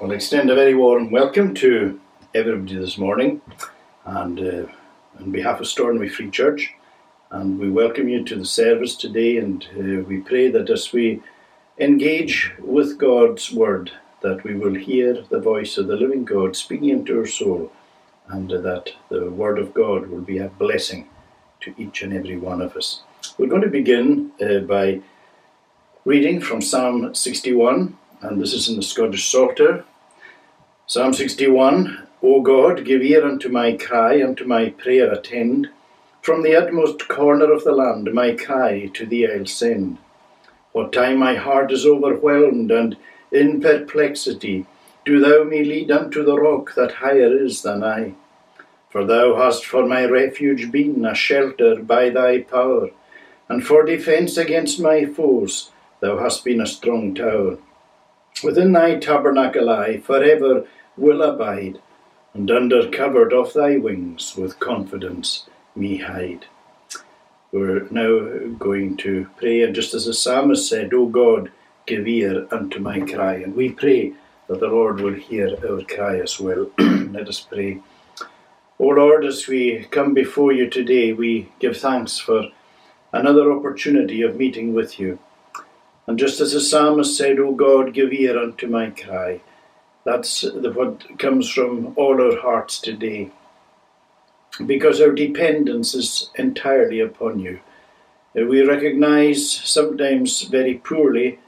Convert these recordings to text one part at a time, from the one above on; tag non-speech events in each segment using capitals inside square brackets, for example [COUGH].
Well, extend a very warm welcome to everybody this morning, and uh, on behalf of Stornoway Free Church, and we welcome you to the service today, and uh, we pray that as we engage with God's Word, that we will hear the voice of the living God speaking into our soul, and uh, that the Word of God will be a blessing to each and every one of us. We're going to begin uh, by reading from Psalm 61, and this is in the Scottish Psalter. Psalm 61 O God, give ear unto my cry, unto my prayer attend. From the utmost corner of the land, my cry to thee I'll send. What time my heart is overwhelmed and in perplexity, do thou me lead unto the rock that higher is than I. For thou hast for my refuge been a shelter by thy power, and for defence against my foes thou hast been a strong tower. Within thy tabernacle I for ever will abide, and under covered of thy wings with confidence me hide. We're now going to pray, and just as the psalmist said, O God, give ear unto my cry. And we pray that the Lord will hear our cry as well. [CLEARS THROAT] Let us pray. O Lord, as we come before you today, we give thanks for another opportunity of meeting with you. And just as the psalmist said, O God, give ear unto my cry. That's what comes from all our hearts today. Because our dependence is entirely upon you. Uh, we recognize sometimes very poorly,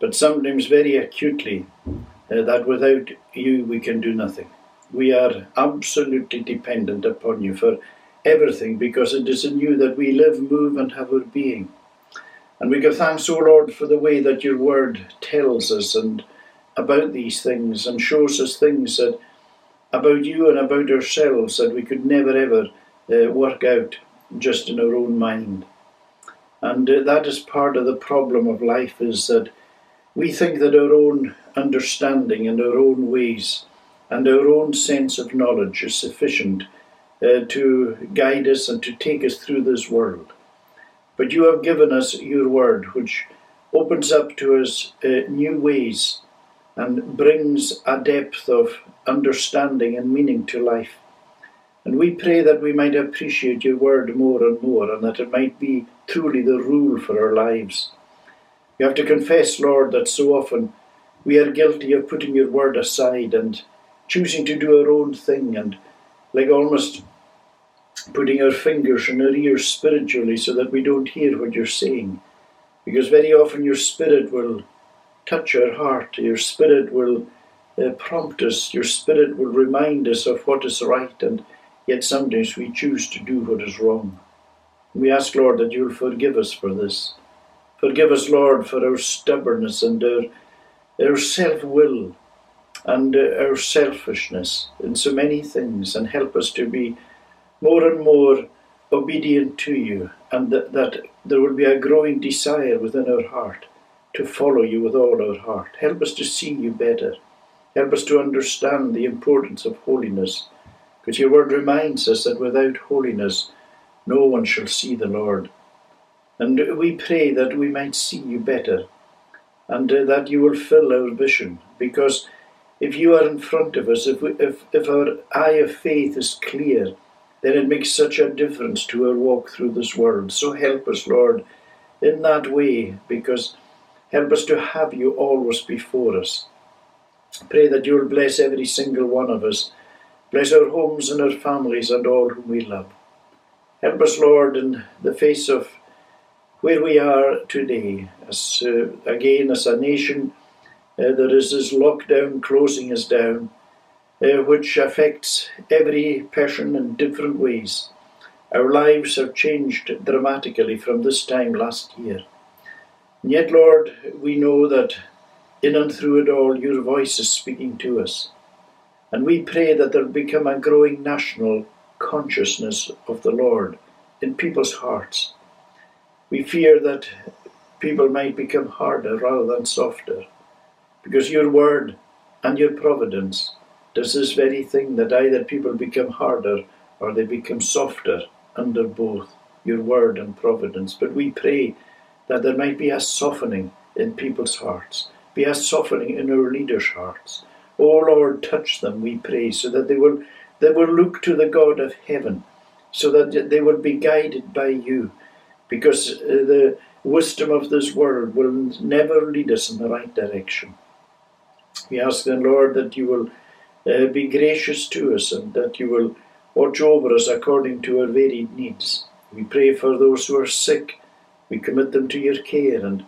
but sometimes very acutely, uh, that without you we can do nothing. We are absolutely dependent upon you for everything because it is in you that we live, move, and have our being. And we give thanks, O Lord, for the way that your word tells us and about these things and shows us things that about you and about ourselves that we could never ever uh, work out just in our own mind. And uh, that is part of the problem of life is that we think that our own understanding and our own ways and our own sense of knowledge is sufficient uh, to guide us and to take us through this world. But you have given us your word, which opens up to us uh, new ways and brings a depth of understanding and meaning to life. And we pray that we might appreciate your word more and more, and that it might be truly the rule for our lives. We have to confess, Lord, that so often we are guilty of putting your word aside and choosing to do our own thing, and like almost putting our fingers in our ears spiritually so that we don't hear what you're saying. Because very often your spirit will touch our heart. Your Spirit will uh, prompt us. Your Spirit will remind us of what is right, and yet sometimes we choose to do what is wrong. We ask, Lord, that you'll forgive us for this. Forgive us, Lord, for our stubbornness and our, our self will and our selfishness in so many things, and help us to be more and more obedient to you, and that there will be a growing desire within our heart to follow you with all our heart. Help us to see you better. Help us to understand the importance of holiness, because your word reminds us that without holiness no one shall see the Lord. And we pray that we might see you better, and uh, that you will fill our vision, because if you are in front of us, if, we, if, if our eye of faith is clear, then it makes such a difference to our walk through this world. So help us, Lord, in that way, because Help us to have you always before us. Pray that you will bless every single one of us. Bless our homes and our families and all whom we love. Help us, Lord, in the face of where we are today, as uh, again as a nation, uh, there is this lockdown closing us down, uh, which affects every person in different ways. Our lives have changed dramatically from this time last year. And yet, Lord, we know that in and through it all, your voice is speaking to us. And we pray that there become a growing national consciousness of the Lord in people's hearts. We fear that people might become harder rather than softer, because your word and your providence does this very thing that either people become harder or they become softer under both your word and providence. But we pray that there might be a softening in people's hearts, be a softening in our leaders' hearts, Oh Lord, touch them, we pray, so that they will they will look to the God of heaven, so that they will be guided by you, because uh, the wisdom of this world will never lead us in the right direction. We ask then, Lord, that you will uh, be gracious to us and that you will watch over us according to our varied needs. We pray for those who are sick. We commit them to your care, and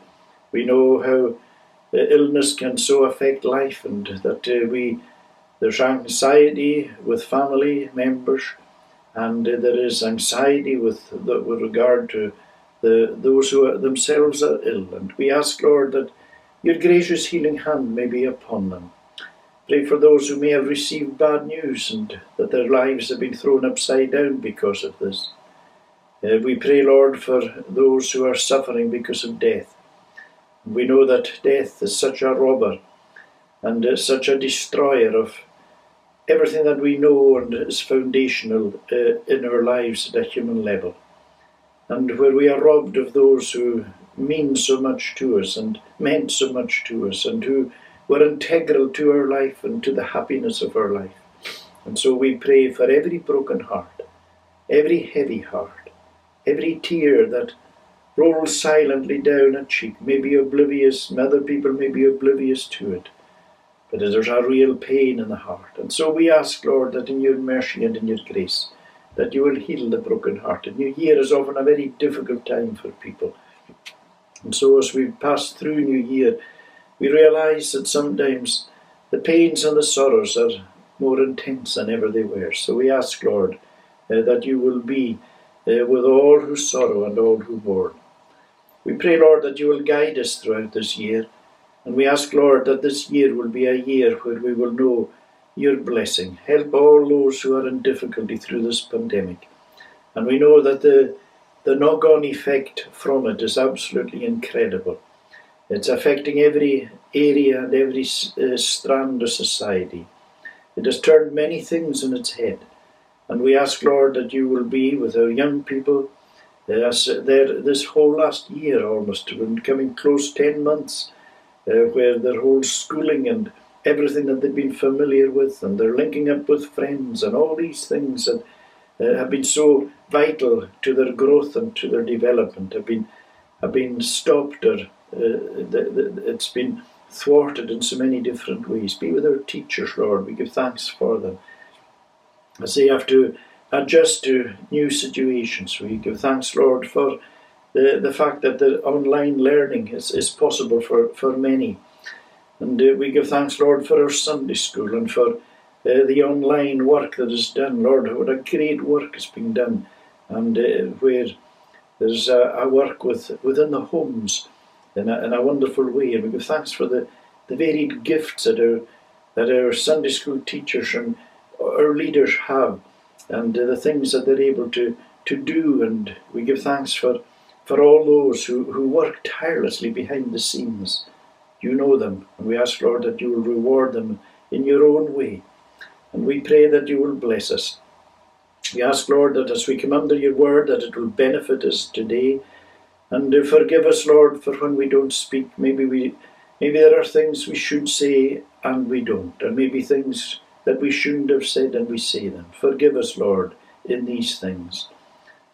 we know how uh, illness can so affect life, and that uh, we there's anxiety with family members, and uh, there is anxiety with the, with regard to the those who are, themselves are ill. And we ask, Lord, that your gracious healing hand may be upon them. Pray for those who may have received bad news and that their lives have been thrown upside down because of this. Uh, we pray, Lord, for those who are suffering because of death. We know that death is such a robber and uh, such a destroyer of everything that we know and is foundational uh, in our lives at a human level. And where we are robbed of those who mean so much to us and meant so much to us and who were integral to our life and to the happiness of our life. And so we pray for every broken heart, every heavy heart, every tear that rolls silently down a cheek, may be oblivious, and other people may be oblivious to it. But there's a real pain in the heart. And so we ask, Lord, that in your mercy and in your grace, that you will heal the broken heart. A new year is often a very difficult time for people. And so as we pass through New Year, we realise that sometimes the pains and the sorrows are more intense than ever they were. So we ask, Lord, uh, that you will be uh, with all who sorrow and all who mourn. We pray, Lord, that you will guide us throughout this year. And we ask, Lord, that this year will be a year where we will know your blessing. Help all those who are in difficulty through this pandemic. And we know that the, the knock on effect from it is absolutely incredible. It's affecting every area and every uh, strand of society. It has turned many things on its head. And we ask, Lord, that you will be with our young people. This whole last year almost, been coming close 10 months, uh, where their whole schooling and everything that they've been familiar with, and they're linking up with friends, and all these things that uh, have been so vital to their growth and to their development have been have been stopped or uh, the, the, it's been thwarted in so many different ways. Be with our teachers, Lord. We give thanks for them. As they have to adjust to new situations, we give thanks, Lord, for the, the fact that the online learning is, is possible for, for many. And uh, we give thanks, Lord, for our Sunday school and for uh, the online work that is done. Lord, what a great work is being done. And uh, where there's a, a work with, within the homes in a, in a wonderful way. And we give thanks for the, the varied gifts that our, that our Sunday school teachers and our leaders have, and the things that they're able to, to do. And we give thanks for, for all those who, who work tirelessly behind the scenes. You know them, and we ask, Lord, that you will reward them in your own way. And we pray that you will bless us. We ask, Lord, that as we come under your word, that it will benefit us today and forgive us, Lord, for when we don't speak. Maybe we, maybe there are things we should say and we don't, and maybe things that we shouldn't have said and we say them. Forgive us, Lord, in these things.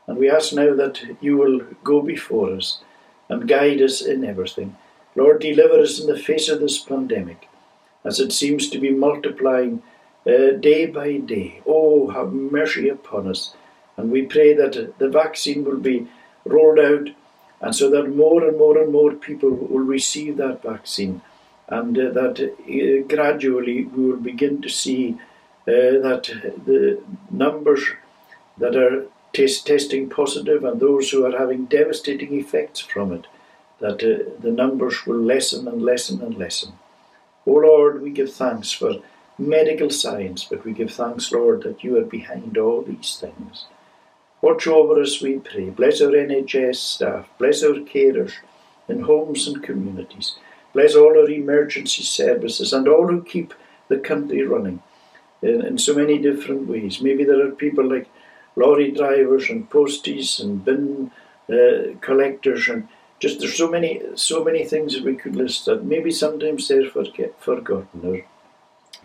And we ask now that you will go before us and guide us in everything. Lord, deliver us in the face of this pandemic, as it seems to be multiplying uh, day by day. Oh, have mercy upon us. And we pray that the vaccine will be rolled out and so that more and more and more people will receive that vaccine, and uh, that uh, gradually we will begin to see uh, that the numbers that are test- testing positive and those who are having devastating effects from it, that uh, the numbers will lessen and lessen and lessen. O oh Lord, we give thanks for medical science, but we give thanks, Lord, that you are behind all these things. Watch over us, we pray. Bless our NHS staff. Bless our carers in homes and communities. Bless all our emergency services and all who keep the country running in, in so many different ways. Maybe there are people like lorry drivers and posties and bin uh, collectors and just there's so many so many things that we could list that maybe sometimes they're forget, forgotten or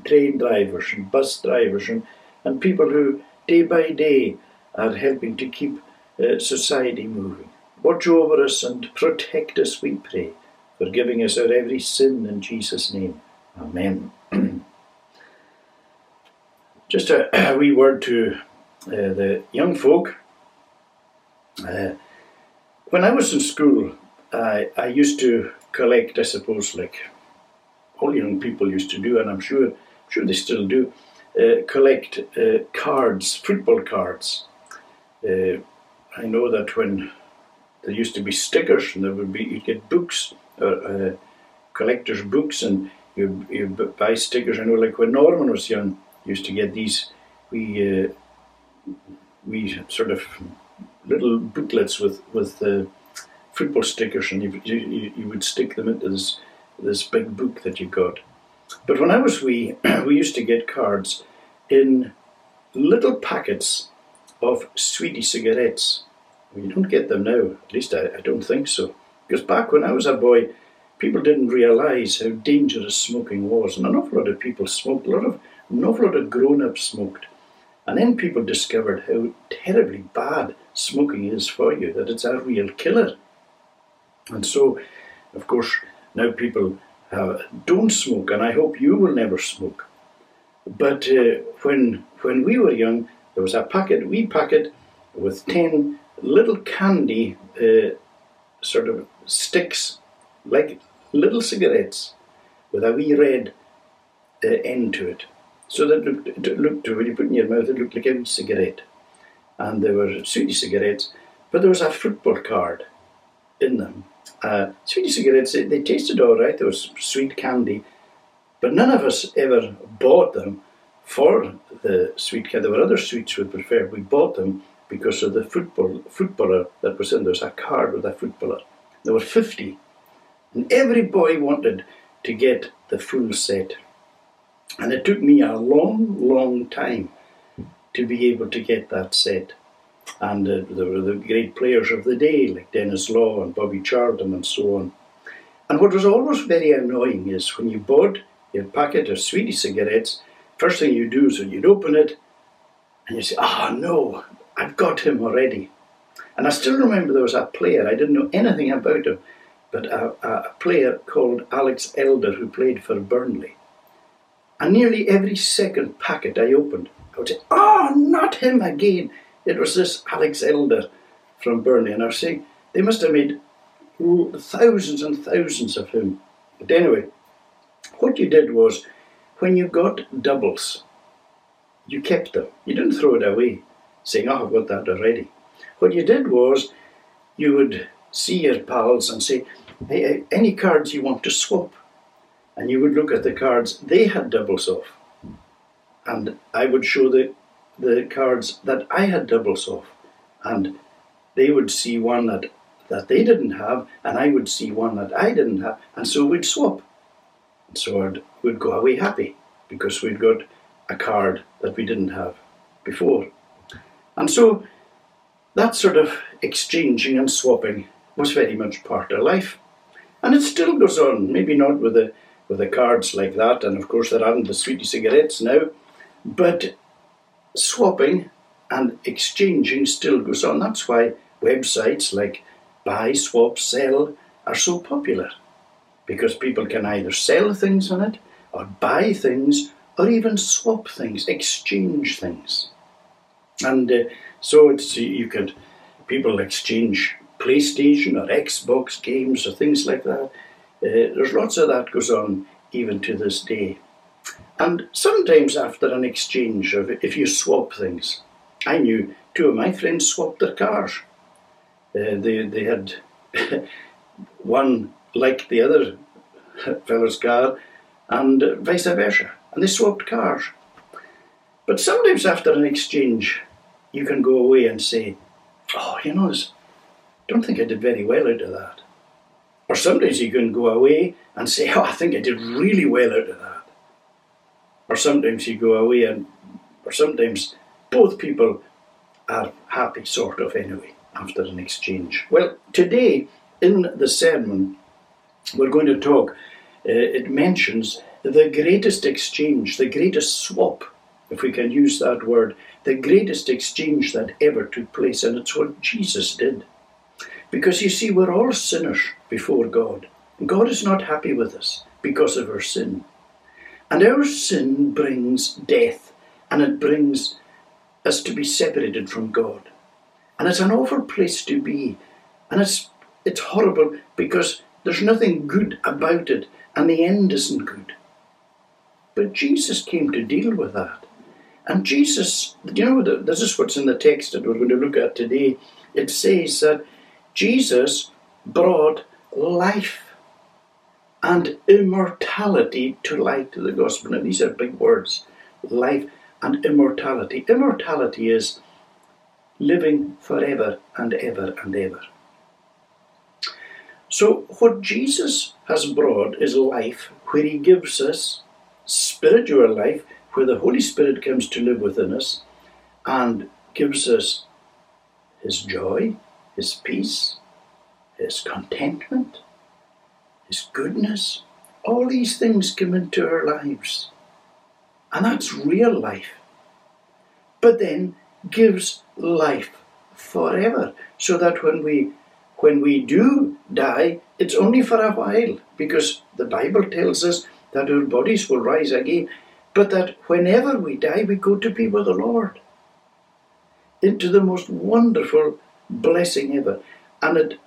train drivers and bus drivers and, and people who day by day are helping to keep uh, society moving. Watch over us and protect us, we pray, forgiving us our every sin in Jesus' name. Amen. [CLEARS THROAT] Just a, a, wee word to uh, the young folk. Uh, when I was in school, I, I used to collect, I suppose, like all young people used to do, and I'm sure, sure they still do, uh, collect uh, cards, football cards. Uh, I know that when there used to be stickers, and there would be you'd get books, uh, collectors' books, and you you buy stickers. I know, like when Norman was young, used to get these we uh, we sort of little booklets with with uh, football stickers, and you, you, you would stick them into this this big book that you got. But when I was wee, [CLEARS THROAT] we used to get cards in little packets of sweetie cigarettes. You don't get them now, at least I, I don't think so. Because back when I was a boy, people didn't realise how dangerous smoking was, and an awful lot of people smoked. A lot of an awful lot of grown-ups smoked, and then people discovered how terribly bad smoking is for you. That it's a real killer. And so, of course, now people uh, don't smoke, and I hope you will never smoke. But uh, when when we were young, there was a packet, wee packet, with ten little candy uh, sort of sticks, like little cigarettes, with a wee red uh, end to it. So that looked, it looked, when you put in your mouth, it looked like a wee cigarette. And there were sweetie cigarettes, but there was a football card in them uh, sweetie cigarettes, they, they tasted all right. There was sweet candy, but none of us ever bought them for the sweet candy. There were other sweets we preferred. We bought them because of the football footballer that was in there. was a card with a footballer. There were 50. And every boy wanted to get the full set. And it took me a long, long time to be able to get that set and uh, there were the great players of the day like Denis Law and Bobby Charlton and so on. And what was always very annoying is when you bought your packet of sweetie cigarettes, first thing you do is you'd open it and you say, ah, oh, no, I've got him already. And I still remember there was a player, I didn't know anything about him, but a, a player called Alex Elder who played for Burnley. And nearly every second packet I opened, I would say, oh, not him again. It was this Alex Elder from Burnley, and I was saying they must have made thousands and thousands of him. But anyway, what you did was when you got doubles, you kept them. You didn't throw it away, saying, Oh, I've got that already. What you did was you would see your pals and say, Hey, uh, any cards you want to swap? And you would look at the cards, they had doubles off. And I would show the the cards that I had doubles of, and they would see one that that they didn't have, and I would see one that I didn't have, and so we'd swap. And so I'd, we'd go away happy because we'd got a card that we didn't have before. And so that sort of exchanging and swapping was very much part of life. And it still goes on, maybe not with the with the cards like that, and of course there aren't the sweetie cigarettes now, but swapping and exchanging still goes on. That's why websites like buy, swap, sell are so popular because people can either sell things on it or buy things or even swap things, exchange things. And uh, so it's you could people exchange PlayStation or Xbox games or things like that. Uh, there's lots of that goes on even to this day. And sometimes after an exchange of if you swap things, I knew two of my friends swapped their cars. Uh, they, they had [LAUGHS] one like the other [LAUGHS] fellow's car and vice versa. And they swapped cars. But sometimes after an exchange, you can go away and say, oh, you know, I don't think I did very well out of that. Or sometimes you can go away and say, oh, I think I did really well out of that or sometimes you go away and, or sometimes both people are happy, sort of, anyway, after an exchange. Well, today in the sermon, we're going to talk, uh, it mentions the greatest exchange, the greatest swap, if we can use that word, the greatest exchange that ever took place, and it's what Jesus did. Because you see, we're all sinners before God. God is not happy with us because of our sin. And our sin brings death, and it brings us to be separated from God. And it's an awful place to be. And it's it's horrible because there's nothing good about it, and the end isn't good. But Jesus came to deal with that. And Jesus, you know, this is what's in the text that we're going to look at today. It says that Jesus brought life and immortality to light to the gospel. And these are big words life and immortality. Immortality is living forever and ever and ever. So, what Jesus has brought is life, where He gives us spiritual life, where the Holy Spirit comes to live within us and gives us His joy, His peace, His contentment, His goodness. All these things come into our lives. And that's real life. But then gives life forever, so that when we when we do die, it's only for a while, because the Bible tells us that our bodies will rise again, but that whenever we die, we go to be with the Lord into the most wonderful blessing ever. And it,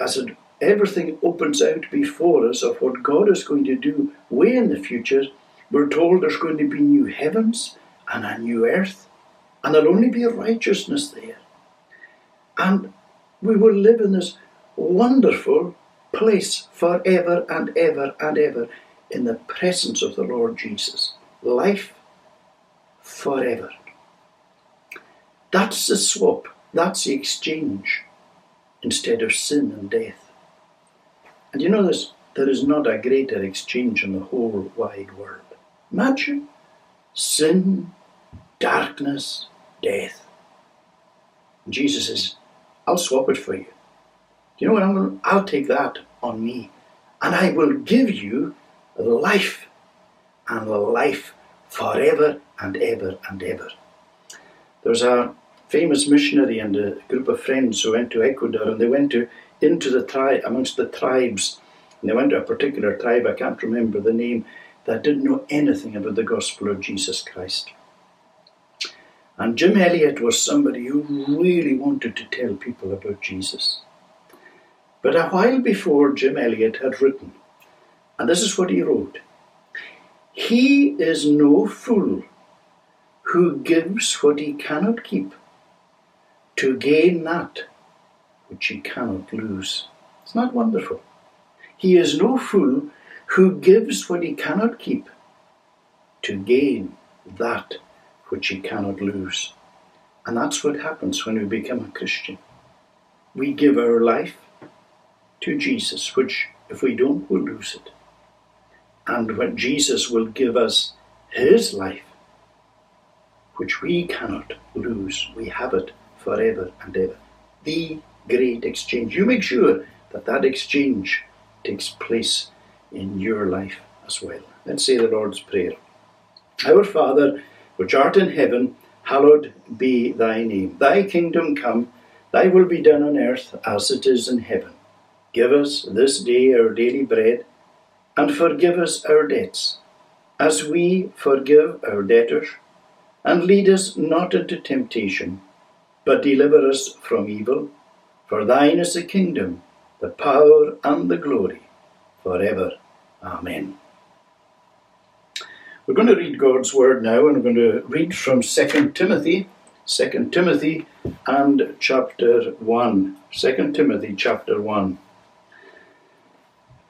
as it, everything opens out before us of what God is going to do way in the future, we're told there's going to be new heavens and a new earth, and there'll only be righteousness there. And we will live in this wonderful place forever and ever and ever in the presence of the Lord Jesus. Life forever. That's the swap, that's the exchange instead of sin and death. And you know this, there is not a greater exchange in the whole wide world. Imagine sin, darkness, death. Jesus says, I'll swap it for you. Do You know what I'm going to, I'll take that on me and I will give you life and life forever and ever and ever. There was a famous missionary and a group of friends who went to Ecuador and they went to into the tribe amongst the tribes and they went to a particular tribe, I can't remember the name, that didn't know anything about the gospel of Jesus Christ. And Jim Elliot was somebody who really wanted to tell people about Jesus. But a while before Jim Elliot had written, and this is what he wrote He is no fool who gives what he cannot keep to gain that which he cannot lose. It's not wonderful. He is no fool who gives what he cannot keep to gain that which he cannot lose. And that's what happens when we become a Christian. We give our life to Jesus, which if we don't, we'll lose it. And when Jesus will give us his life, which we cannot lose, we have it forever and ever. The great exchange. You make sure that that exchange takes place in your life as well. Let's say the Lord's Prayer. Our Father, which art in heaven, hallowed be thy name. Thy kingdom come, thy will be done on earth as it is in heaven. Give us this day our daily bread, and forgive us our debts, as we forgive our debtors. And lead us not into temptation, but deliver us from evil. For thine is the kingdom, the power, and the glory, forever. Amen. We're going to read God's word now, and we're going to read from 2 Timothy, 2 Timothy and chapter 1. 2 Timothy chapter 1.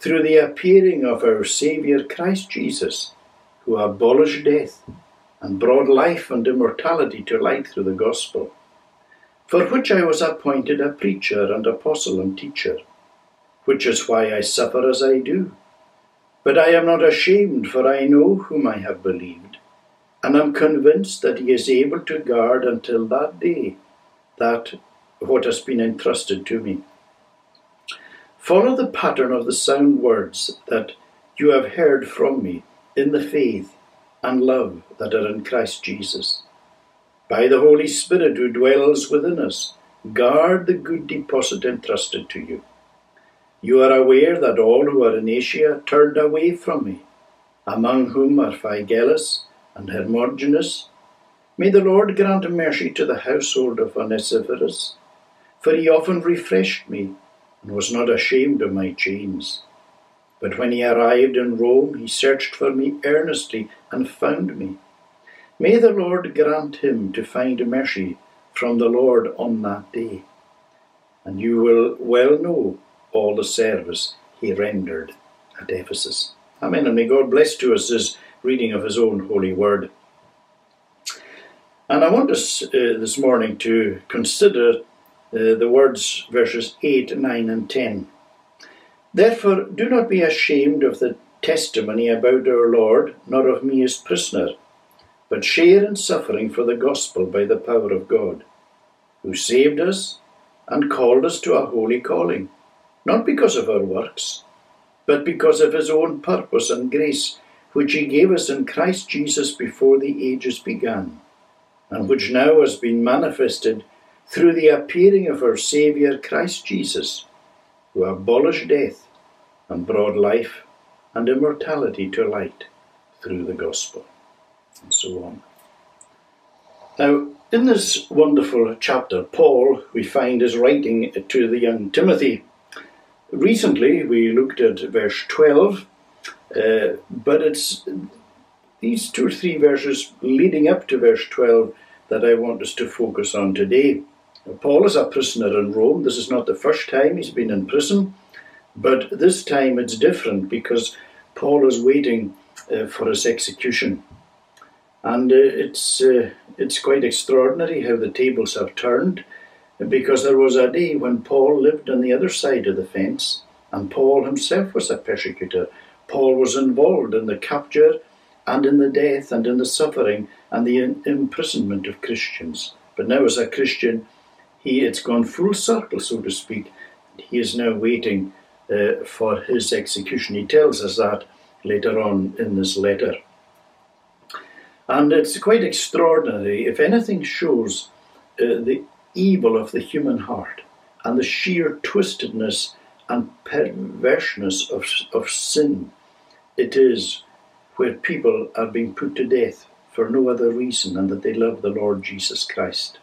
through the appearing of our Saviour Christ Jesus, who abolished death and brought life and immortality to light through the gospel, for which I was appointed a preacher and apostle and teacher, which is why I suffer as I do. But I am not ashamed, for I know whom I have believed, and am convinced that he is able to guard until that day that what has been entrusted to me. Follow the pattern of the sound words that you have heard from me in the faith and love that are in Christ Jesus. By the Holy Spirit who dwells within us, guard the good deposit entrusted to you. You are aware that all who are in Asia turned away from me, among whom are Phygelus and Hermogenes. May the Lord grant mercy to the household of Onesiphorus, for he often refreshed me and was not ashamed of my chains. But when he arrived in Rome, he searched for me earnestly and found me. May the Lord grant him to find mercy from the Lord on that day. And you will well know all the service he rendered at Ephesus. Amen. And may God bless to us this reading of his own holy word. And I want us uh, this morning to consider uh, the words verses 8, 9, and 10. Therefore, do not be ashamed of the testimony about our Lord, nor of me as prisoner, but share in suffering for the gospel by the power of God, who saved us and called us to a holy calling, not because of our works, but because of his own purpose and grace, which he gave us in Christ Jesus before the ages began, and which now has been manifested through the appearing of our Saviour Christ Jesus, who abolished death and brought life and immortality to light through the gospel. And so on. Now, in this wonderful chapter, Paul, we find, is writing to the young Timothy. Recently, we looked at verse 12, uh, but it's these two or three verses leading up to verse 12 that I want us to focus on today. Paul is a prisoner in Rome. This is not the first time he's been in prison, but this time it's different because Paul is waiting uh, for his execution. And uh, it's, uh, it's quite extraordinary how the tables have turned because there was a day when Paul lived on the other side of the fence and Paul himself was a persecutor. Paul was involved in the capture and in the death and in the suffering and the imprisonment of Christians. But now, as a Christian, he it's gone full circle, so to speak. He is now waiting uh, for his execution. He tells us that later on in this letter. And it's quite extraordinary. If anything shows uh, the evil of the human heart and the sheer twistedness and perverseness of, of sin, it is where people are being put to death for no other reason than that they love the Lord Jesus Christ.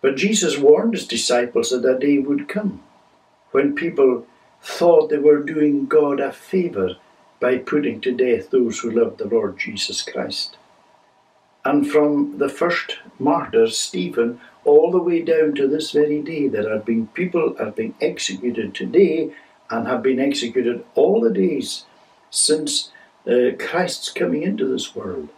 But Jesus warned his disciples that a day would come when people thought they were doing God a favour by putting to death those who loved the Lord Jesus Christ. And from the first martyr, Stephen, all the way down to this very day, there have been people have been executed today and have been executed all the days since uh, Christ's coming into this world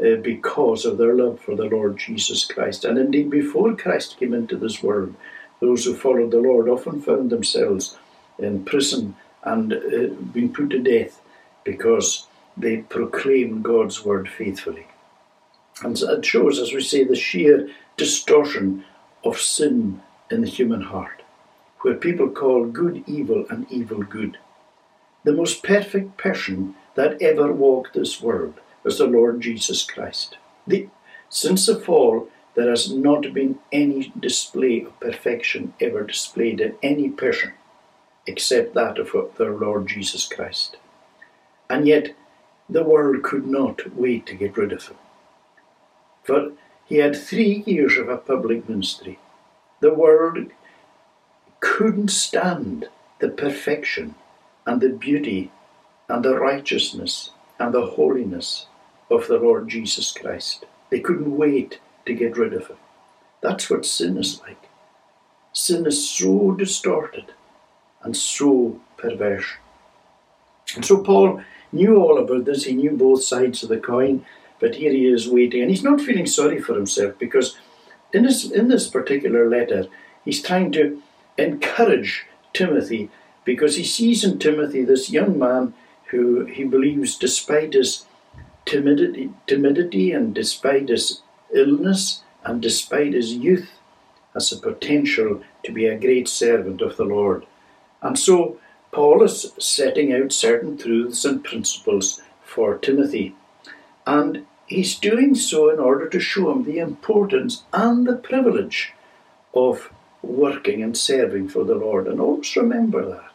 uh, because of their love for the Lord Jesus Christ. And indeed, before Christ came into this world, those who followed the Lord often found themselves in prison and uh, being put to death because they proclaimed God's word faithfully. And it shows, as we say, the sheer distortion of sin in the human heart, where people call good evil and evil good. The most perfect person that ever walked this world was the Lord Jesus Christ. The, since the fall, there has not been any display of perfection ever displayed in any person except that of their Lord Jesus Christ. And yet, the world could not wait to get rid of him. For he had three years of a public ministry. The world couldn't stand the perfection and the beauty and the righteousness and the holiness of the Lord Jesus Christ. They couldn't wait to get rid of him. That's what sin is like. Sin is so distorted and so perverse. And so Paul knew all about this, he knew both sides of the coin, but here he is waiting, and he's not feeling sorry for himself because in this, in this particular letter, he's trying to encourage Timothy because he sees in Timothy this young man who he believes, despite his timidity, timidity and despite his illness and despite his youth, has the potential to be a great servant of the Lord. And so Paul is setting out certain truths and principles for Timothy. And he's doing so in order to show him the importance and the privilege of working and serving for the Lord. And always remember that.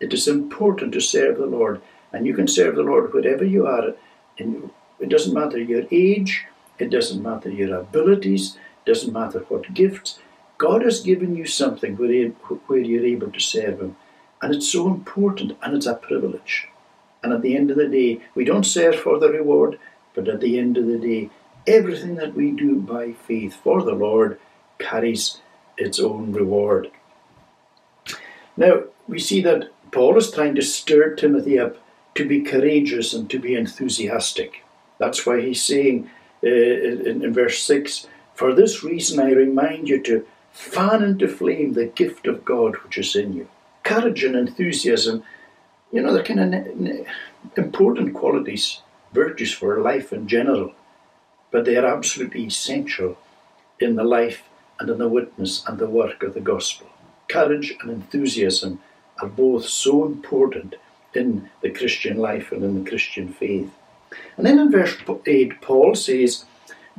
It is important to serve the Lord, and you can serve the Lord wherever you are. It doesn't matter your age, it doesn't matter your abilities, it doesn't matter what gifts. God has given you something where, you're able to serve Him. And it's so important and it's a privilege. And at the end of the day, we don't serve for the reward, but at the end of the day, everything that we do by faith for the Lord carries its own reward. Now, we see that Paul is trying to stir Timothy up to be courageous and to be enthusiastic. That's why he's saying uh, in, in verse 6 For this reason I remind you to fan into flame the gift of God which is in you. Courage and enthusiasm, you know, they're kind of important qualities, virtues for life in general, but they are absolutely essential in the life and in the witness and the work of the gospel. Courage and enthusiasm are both so important in the Christian life and in the Christian faith. And then in verse 8, Paul says,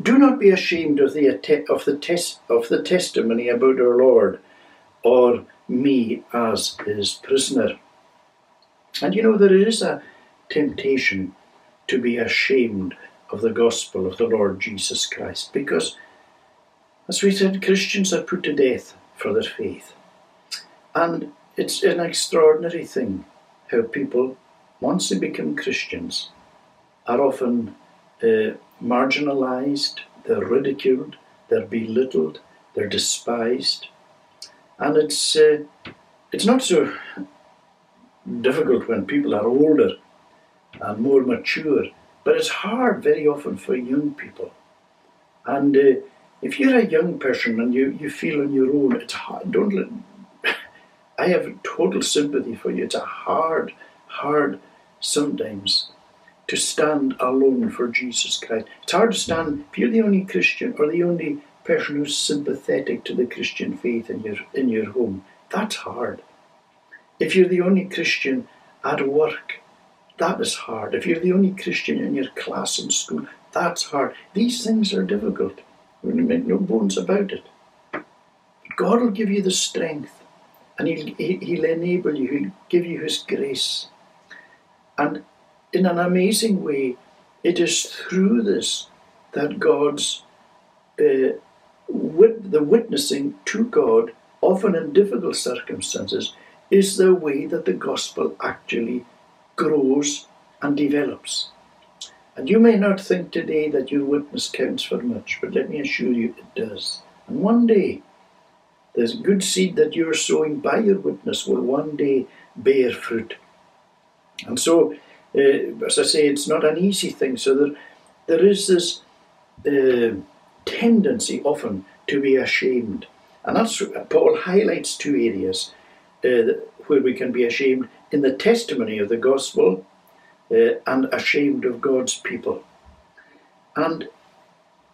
do not be ashamed of the, of the, tes- of the testimony about our Lord or me as his prisoner. And you know, there is a temptation to be ashamed of the gospel of the Lord Jesus Christ because, as we said, Christians are put to death for their faith. And it's an extraordinary thing how people, once they become Christians, are often uh, marginalized, they're ridiculed, they're belittled, they're despised. And it's, uh, it's not so difficult when people are older and more mature, but it's hard very often for young people. And uh, if you're a young person and you, you feel on your own, it's hard. Don't let, I have total sympathy for you. It's a hard, hard sometimes to stand alone for Jesus Christ. It's hard to stand if you're the only Christian or the only person who's sympathetic to the Christian faith in your in your home. That's hard. If you're the only Christian at work, that is hard. If you're the only Christian in your class in school, that's hard. These things are difficult. We make no bones about it. But God will give you the strength and he'll, he'll enable you, He'll give you His grace. And in an amazing way, it is through this that God's uh, the witnessing to God, often in difficult circumstances, is the way that the gospel actually grows and develops. And you may not think today that your witness counts for much, but let me assure you it does. And one day, the good seed that you're sowing by your witness will one day bear fruit. And so uh, as I say, it's not an easy thing. So there, there is this uh, tendency often to be ashamed. And that's Paul highlights two areas uh, where we can be ashamed in the testimony of the gospel uh, and ashamed of God's people. And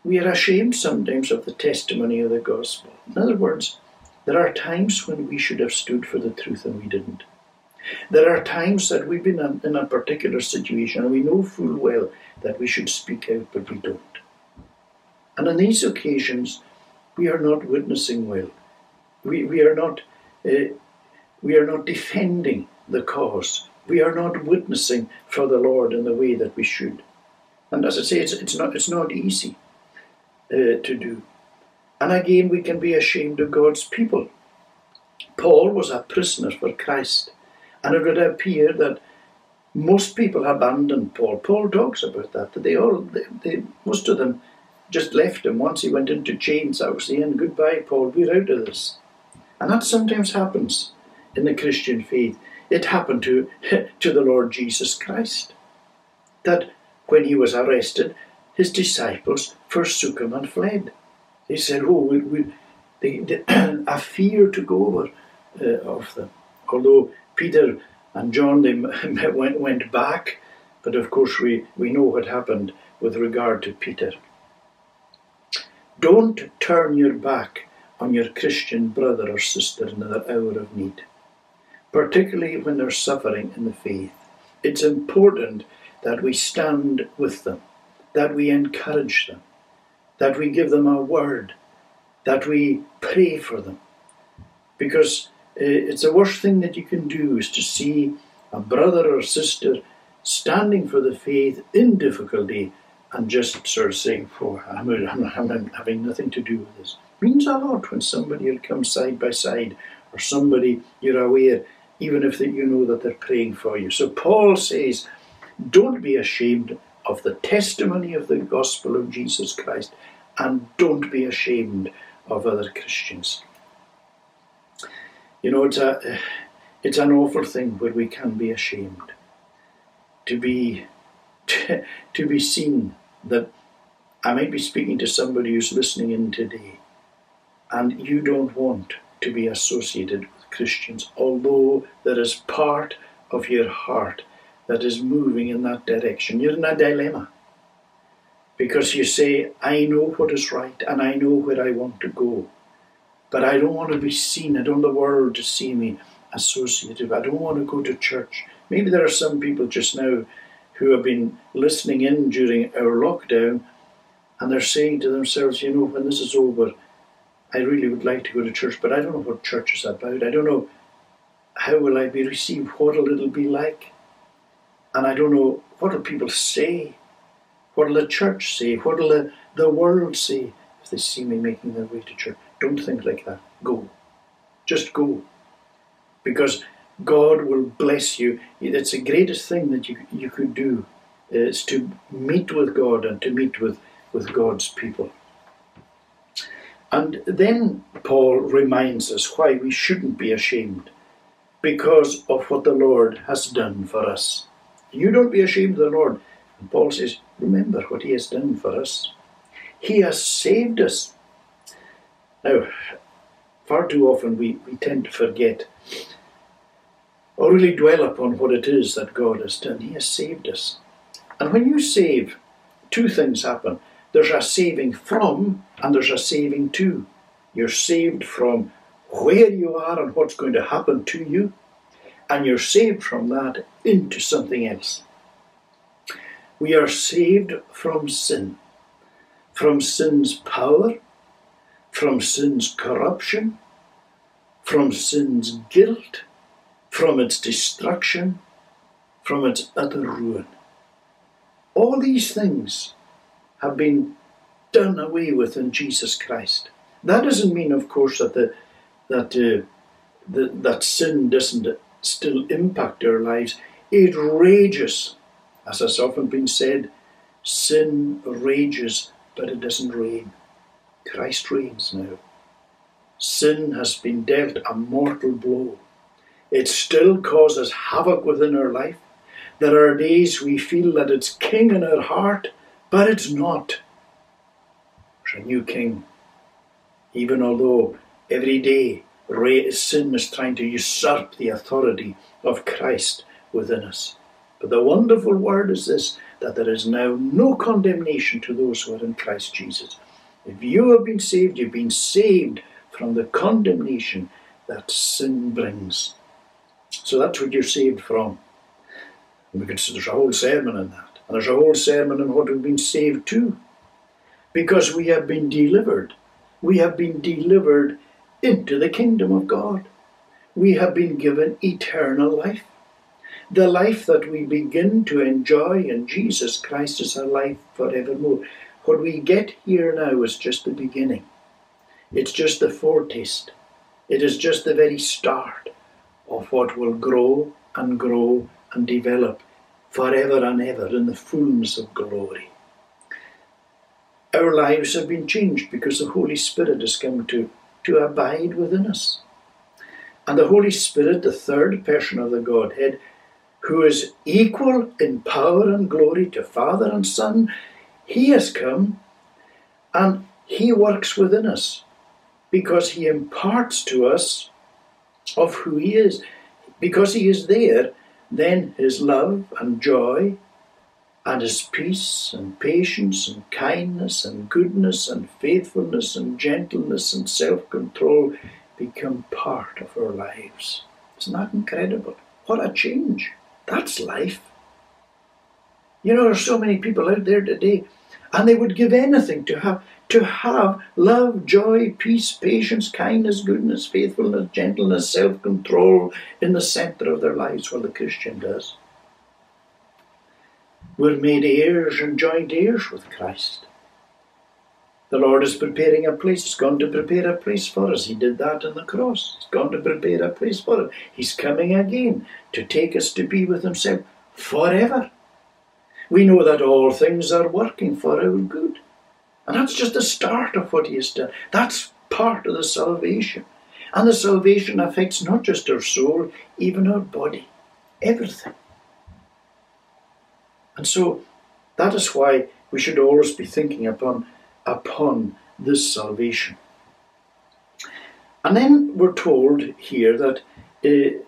we are ashamed sometimes of the testimony of the gospel. In other words, there are times when we should have stood for the truth and we didn't. There are times that we've been in a particular situation and we know full well that we should speak out, but we don't. And on these occasions, we are not witnessing well. We, we are not uh, we are not defending the cause. We are not witnessing for the Lord in the way that we should. And as I say, it's, it's not it's not easy uh, to do. And again, we can be ashamed of God's people. Paul was a prisoner for Christ, and it would appear that most people abandoned Paul. Paul talks about that. That they all, they, they, most of them, just left him once he went into chains. I was saying. Goodbye, Paul. We're out of this. And that sometimes happens in the Christian faith. It happened to [LAUGHS] to the Lord Jesus Christ. That when he was arrested, his disciples forsook him and fled. They said, "Oh, we, we, they, they, a fear took over uh, of them." Although Peter and John they [LAUGHS] went went back, but of course we, we know what happened with regard to Peter. Don't turn your back on your Christian brother or sister in their hour of need, particularly when they're suffering in the faith. It's important that we stand with them, that we encourage them, that we give them our word, that we pray for them. Because uh, it's the worst thing that you can do is to see a brother or sister standing for the faith in difficulty and just sort of saying, oh, I'm, I'm, I'm having nothing to do with this. It means a lot when somebody will come side by side or somebody you're aware, even if you know that they're praying for you. So Paul says, don't be ashamed of the testimony of the gospel of Jesus Christ and don't be ashamed of other Christians. You know, it's a it's an awful thing where we can be ashamed to be [LAUGHS] to, to be seen that I might be speaking to somebody who's listening in today, and you don't want to be associated with Christians, although there is part of your heart that is moving in that direction. You're in a dilemma because you say, I know what is right and I know where I want to go, but I don't want to be seen. I don't want the world to see me associated. I don't want to go to church. Maybe there are some people just now who have been listening in during our lockdown and they're saying to themselves, you know, when this is over, I really would like to go to church, but I don't know what church is about. I don't know how will I be received, what will it be like. And I don't know what will people say. What will the church say? What will the, the world say if they see me making their way to church? Don't think like that. Go. Just go. Because God will bless you. It's the greatest thing that you, you could do is to meet with God and to meet with, with God's people. And then Paul reminds us why we shouldn't be ashamed because of what the Lord has done for us. You don't be ashamed of the Lord. And Paul says, Remember what He has done for us. He has saved us. Now, far too often we, we tend to forget or really dwell upon what it is that God has done. He has saved us. And when you save, two things happen there's a saving from, and there's a saving to. You're saved from where you are and what's going to happen to you, and you're saved from that into something else. We are saved from sin, from sin's power, from sin's corruption, from sin's guilt from its destruction, from its utter ruin. All these things have been done away with in Jesus Christ. That doesn't mean, of course, that the, that uh, the, that sin doesn't still impact our lives. It rages, as has often been said. Sin rages, but it doesn't reign. Christ reigns now. Sin has been dealt a mortal blow. It still causes havoc within our life. There are days we feel that it's king in our heart, but it's not. There's a new king. Even although every day sin is trying to usurp the authority of Christ within us. But the wonderful word is this that there is now no condemnation to those who are in Christ Jesus. If you have been saved, you've been saved from the condemnation that sin brings. So that's what you're saved from. And we there's a whole sermon on that. And there's a whole sermon on what we've been saved to. Because we have been delivered. We have been delivered into the kingdom of God. We have been given eternal life. The life that we begin to enjoy in Jesus Christ is a life forevermore. What we get here now is just the beginning. It's just the foretaste. It is just the very start of what will grow and grow and develop forever and ever in the fullness of glory. Our lives have been changed because the Holy Spirit has come to, to abide within us. And the Holy Spirit, the third person of the Godhead, who is equal in power and glory to Father and Son, he has come and he works within us because he imparts to us of who he is. Because he is there, then his love and joy and his peace and patience and kindness and goodness and faithfulness and gentleness and self control become part of our lives. Isn't that incredible? What a change! That's life. You know, there's so many people out there today, and they would give anything to have to have love, joy, peace, patience, kindness, goodness, faithfulness, gentleness, self control in the centre of their lives. Well, the Christian does. We're made heirs and joint heirs with Christ. The Lord is preparing a place. He's going to prepare a place for us. He did that on the cross. He's going to prepare a place for us. He's coming again to take us to be with Himself forever. We know that all things are working for our good. And that's just the start of what he has done. That's part of the salvation. And the salvation affects not just our soul, even our body, everything. And so that is why we should always be thinking upon, upon this salvation. And then we're told here that uh,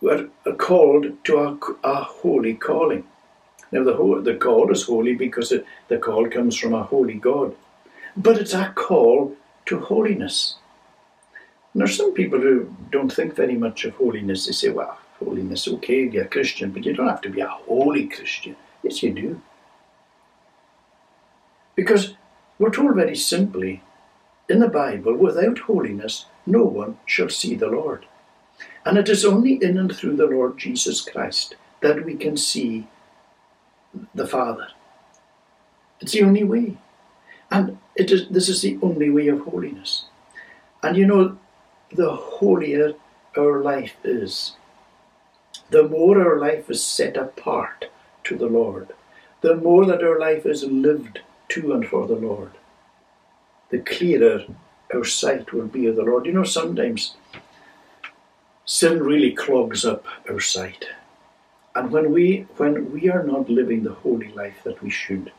we're called to a, a holy calling. Now, the, the call is holy because it, the call comes from a holy God. But it's a call to holiness. And some people who don't think very much of holiness. They say, well, holiness, okay, be a Christian, but you don't have to be a holy Christian. Yes, you do. Because we're told very simply in the Bible, without holiness, no one shall see the Lord. And it is only in and through the Lord Jesus Christ that we can see the Father. It's the only way. And it is, this is the only way of holiness. And you know, the holier our life is, the more our life is set apart to the Lord, the more that our life is lived to and for the Lord, the clearer our sight will be of the Lord. You know, sometimes sin really clogs up our sight. And when we when we are not living the holy life that we should,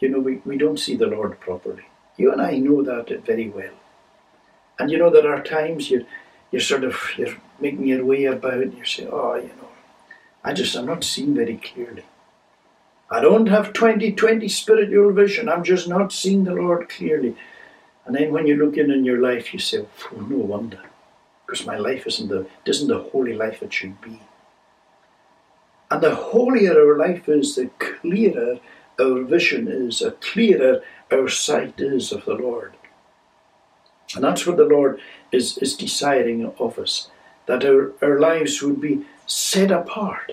you know, we, we don't see the Lord properly. You and I know that very well. And you know there are times you you're sort of you're making your way about and you say, Oh, you know, I just I'm not seeing very clearly. I don't have 2020 spiritual vision. I'm just not seeing the Lord clearly. And then when you look in in your life, you say, oh, no wonder, because my life isn't the isn't the holy life it should be. And the holier our life is, the clearer our vision is, the clearer our sight is of the Lord. And that's what the Lord is, is desiring of us that our, our lives would be set apart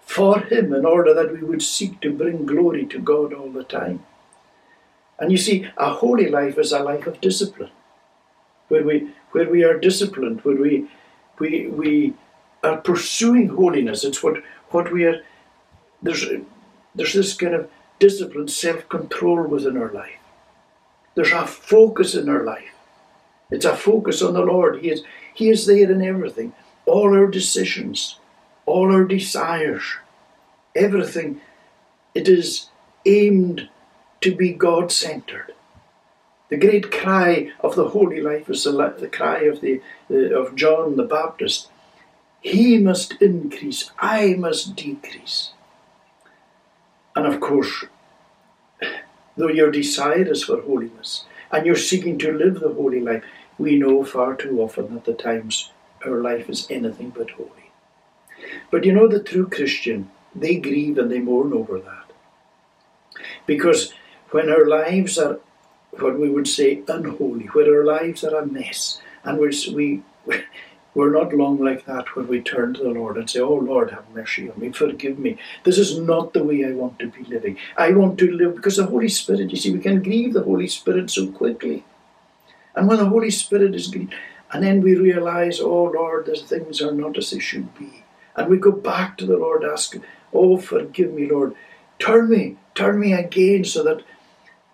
for Him in order that we would seek to bring glory to God all the time. And you see, a holy life is a life of discipline, where we, where we are disciplined, where we, we, we are pursuing holiness. It's what what we are there's there's this kind of discipline, self-control within our life. There's a focus in our life. It's a focus on the Lord. He is He is there in everything. All our decisions, all our desires, everything. It is aimed to be God centered. The great cry of the holy life is the, the cry of, the, uh, of John the Baptist he must increase, I must decrease. And of course, though your desire is for holiness and you're seeking to live the holy life, we know far too often that the times our life is anything but holy. But you know, the true Christian, they grieve and they mourn over that. Because when our lives are what we would say unholy, when our lives are a mess, and we're, we, we're not long like that when we turn to the Lord and say, Oh Lord, have mercy on me, forgive me. This is not the way I want to be living. I want to live because the Holy Spirit, you see, we can grieve the Holy Spirit so quickly. And when the Holy Spirit is grieved, and then we realize, oh Lord, these things are not as they should be. And we go back to the Lord, asking, Oh, forgive me, Lord. Turn me, turn me again so that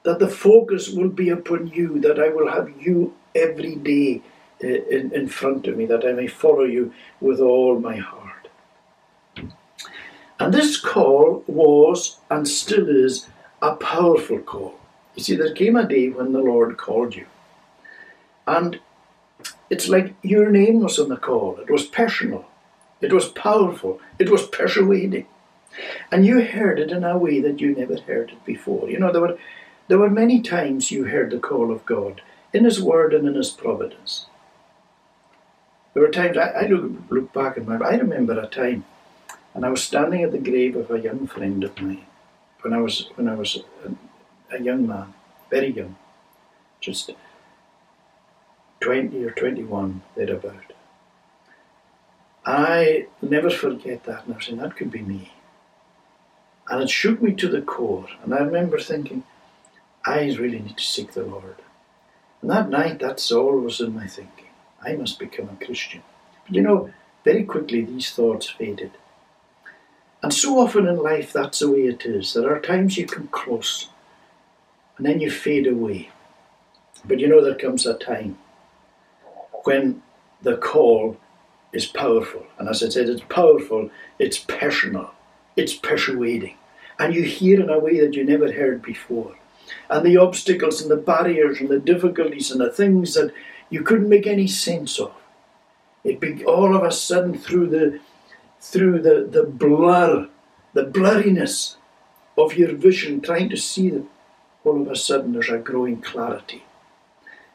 that the focus will be upon you, that I will have you every day in, in front of me, that I may follow you with all my heart. And this call was and still is a powerful call. You see, there came a day when the Lord called you. And it's like your name was on the call. It was personal. It was powerful. It was persuading. And you heard it in a way that you never heard it before. You know, there were there were many times you heard the call of God in His Word and in His providence. There were times I, I look, look back my I remember a time, and I was standing at the grave of a young friend of mine when I was when I was a, a young man, very young, just twenty or twenty-one thereabout. I never forget that, and I was saying that could be me. And it shook me to the core. And I remember thinking, I really need to seek the Lord. And that night, that's all was in my thinking. I must become a Christian. But you know, very quickly these thoughts faded. And so often in life, that's the way it is. There are times you come close, and then you fade away. But you know, there comes a time when the call is powerful. And as I said, it's powerful, it's personal, it's persuading. And you hear in a way that you never heard before and the obstacles and the barriers and the difficulties and the things that you couldn't make any sense of. It be all of a sudden through the through the, the blur, the blurriness of your vision, trying to see them, all of a sudden there's a growing clarity.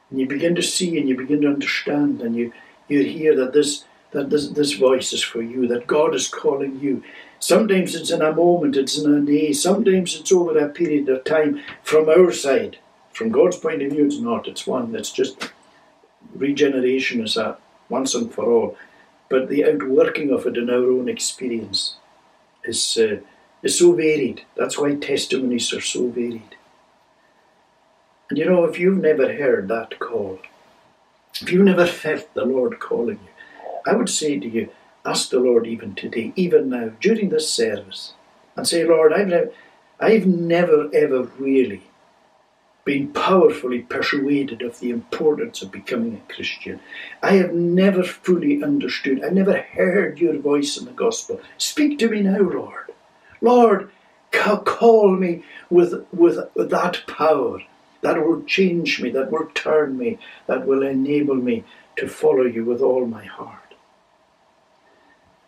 And you begin to see and you begin to understand and you, you hear that this that this, this voice is for you, that God is calling you. Sometimes it's in a moment, it's in a day, sometimes it's over a period of time from our side. From God's point of view, it's not. It's one that's just regeneration is a once and for all. But the outworking of it in our own experience is, uh, is so varied. That's why testimonies are so varied. And you know, if you've never heard that call, if you've never felt the Lord calling you, I would say to you, ask the Lord even today, even now, during this service, and say, Lord, I've never, I've never ever really been powerfully persuaded of the importance of becoming a Christian. I have never fully understood, I've never heard your voice in the gospel. Speak to me now, Lord. Lord, call me with, with that power that will change me, that will turn me, that will enable me to follow you with all my heart.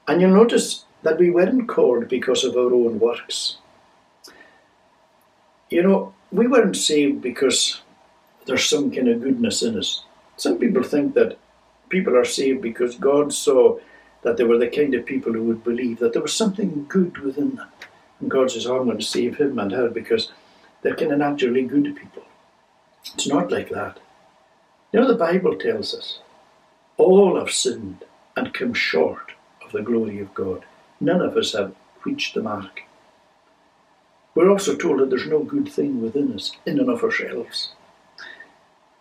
And you'll notice that we weren't called because of our own works. You know, we weren't saved because there's some kind of goodness in us. Some people think that people are saved because God saw that they were the kind of people who would believe that there was something good within them. And God says, oh, I'm going to save him and her because they're kind of naturally good people. It's not like that. You know, the Bible tells us all have sinned and come short of the glory of God. None of us have reached the mark. We're also told that there's no good thing within us, in and of ourselves.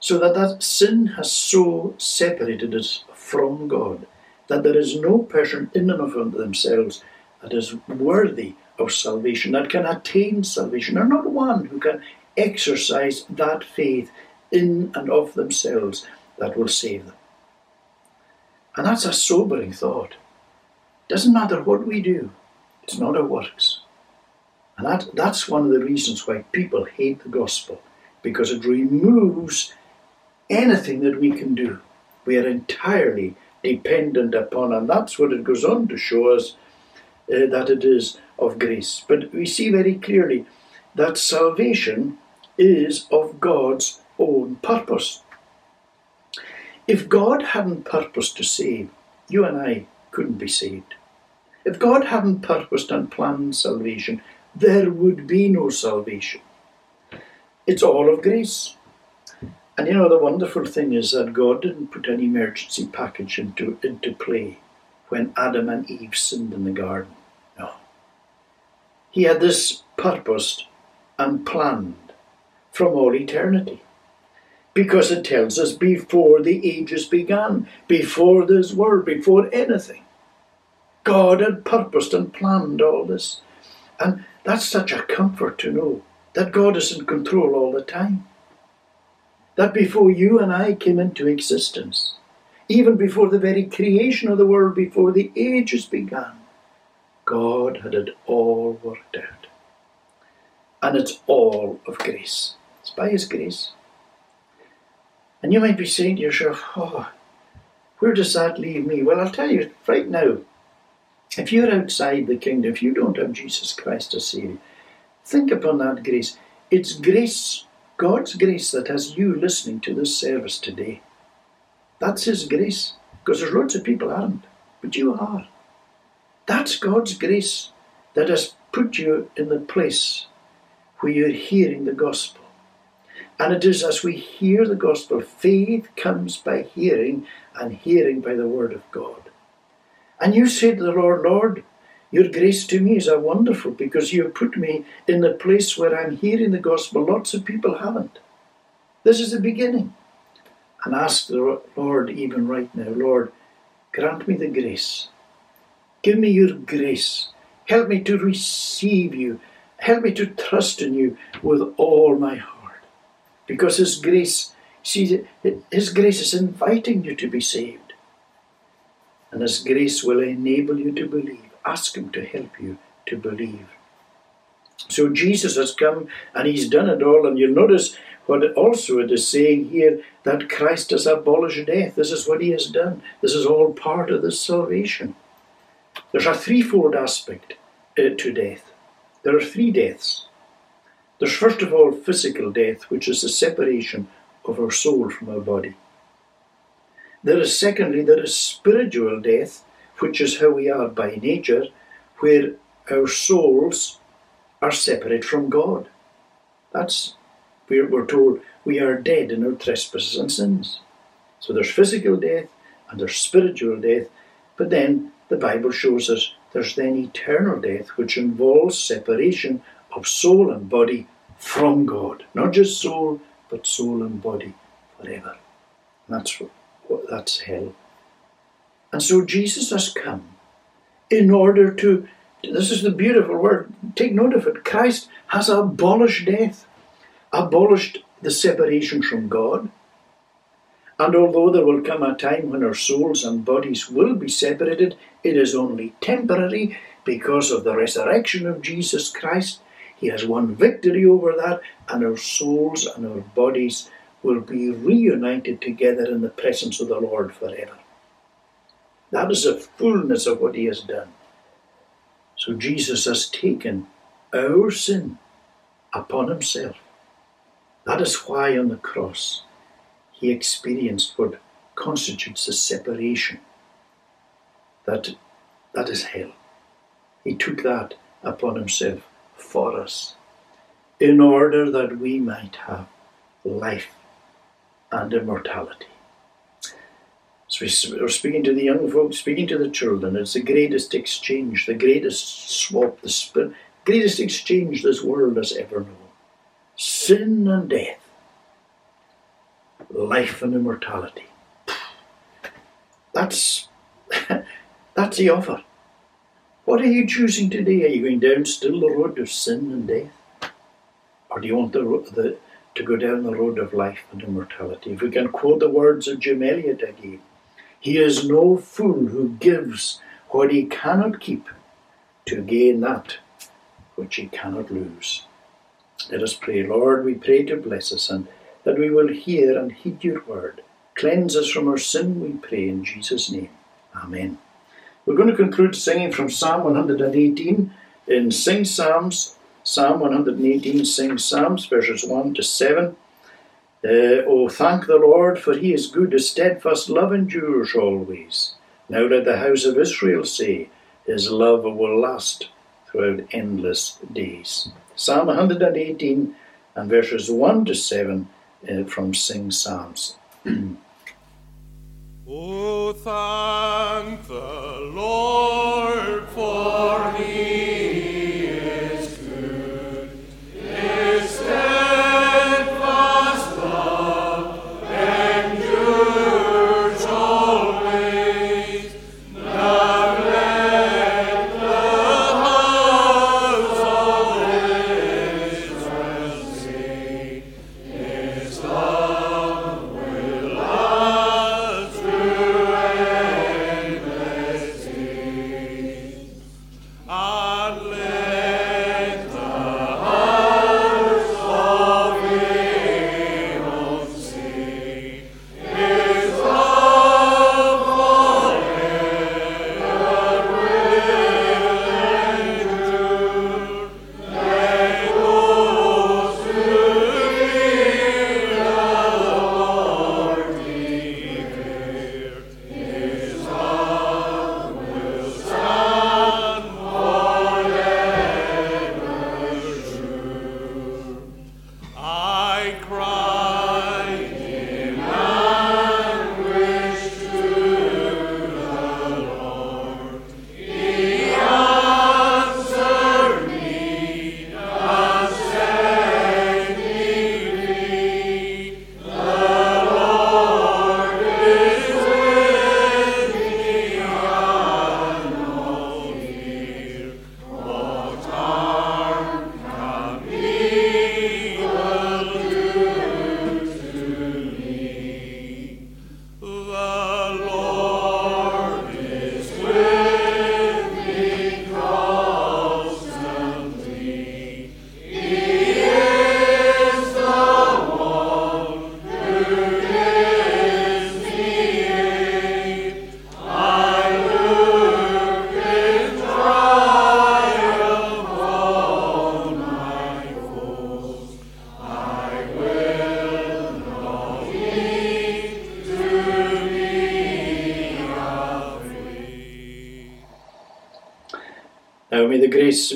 So that that sin has so separated us from God that there is no person in and of themselves that is worthy of salvation, that can attain salvation. There's not one who can exercise that faith in and of themselves that will save them. And that's a sobering thought. Doesn't matter what we do, it's not our works. And that, that's one of the reasons why people hate the gospel, because it removes anything that we can do. We are entirely dependent upon, and that's what it goes on to show us uh, that it is of grace. But we see very clearly that salvation is of God's own purpose. If God hadn't purposed to save, you and I couldn't be saved. If God hadn't purposed and planned salvation, there would be no salvation. It's all of grace. And you know, the wonderful thing is that God didn't put an emergency package into, into play when Adam and Eve sinned in the garden. No. He had this purposed and planned from all eternity. Because it tells us before the ages began, before this world, before anything. God had purposed and planned all this. And that's such a comfort to know that God is in control all the time that before you and I came into existence, even before the very creation of the world, before the ages began, God had it all worked out. And it's all of grace. It's by His grace. And you might be saying to yourself, oh, where does that leave me? Well, I'll tell you right now. If you're outside the kingdom, if you don't have Jesus Christ as Savior, think upon that grace. It's grace God's grace that has you listening to this service today. That's His grace. Because there's lots of people aren't, but you are. That's God's grace that has put you in the place where you're hearing the gospel. And it is as we hear the gospel, faith comes by hearing, and hearing by the word of God. And you say to the Lord, Lord, your grace to me is a wonderful because you have put me in the place where I'm hearing the gospel. Lots of people haven't. This is the beginning. And ask the Lord even right now, Lord, grant me the grace. Give me your grace. Help me to receive you. Help me to trust in you with all my heart. Because His grace, see, His grace is inviting you to be saved. And His grace will enable you to believe ask Him to help you to believe. So Jesus has come and He's done it all. And you'll notice what also it is saying here that Christ has abolished death. This is what He has done. This is all part of the salvation. There's a threefold aspect uh, to death. There are three deaths. There's first of all physical death, which is the separation of our soul from our body. There is secondly, there is spiritual death, which is how we are by nature, where our souls are separate from God. That's we're, we're told we are dead in our trespasses and sins. So there's physical death and there's spiritual death, but then the Bible shows us there's then eternal death, which involves separation of soul and body from God. Not just soul, but soul and body forever. And that's what, that's hell. And so Jesus has come in order to, this is the beautiful word, take note of it. Christ has abolished death, abolished the separation from God. And although there will come a time when our souls and bodies will be separated, it is only temporary because of the resurrection of Jesus Christ. He has won victory over that, and our souls and our bodies will be reunited together in the presence of the Lord forever. That is the fullness of what he has done. So Jesus has taken our sin upon himself. That is why on the cross he experienced what constitutes the separation. That, that is hell. He took that upon himself for us in order that we might have life and immortality. So we're speaking to the young folks, speaking to the children. It's the greatest exchange, the greatest swap, the greatest exchange this world has ever known. Sin and death, life and immortality. That's [LAUGHS] that's the offer. What are you choosing today? Are you going down still the road of sin and death, or do you want the, the to go down the road of life and immortality? If we can quote the words of Jim Elliot again. He is no fool who gives what he cannot keep to gain that which he cannot lose. Let us pray, Lord, we pray to bless us and that we will hear and heed your word. Cleanse us from our sin, we pray in Jesus' name. Amen. We're going to conclude singing from Psalm 118 in Sing Psalms, Psalm 118, Sing Psalms, verses 1 to 7. Uh, oh, thank the Lord, for he is good, his steadfast love endures always. Now let the house of Israel say, his love will last throughout endless days. Psalm 118 and verses 1 to 7 uh, from Sing Psalms. [CLEARS THROAT] oh, thank the Lord for he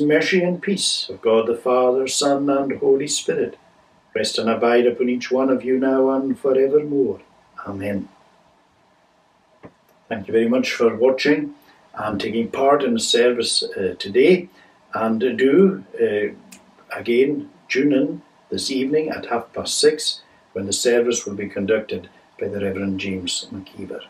mercy, and peace of God the Father, Son, and Holy Spirit rest and abide upon each one of you now and forevermore. Amen. Thank you very much for watching and taking part in the service uh, today. And do uh, again tune in this evening at half past six when the service will be conducted by the Reverend James McKeever.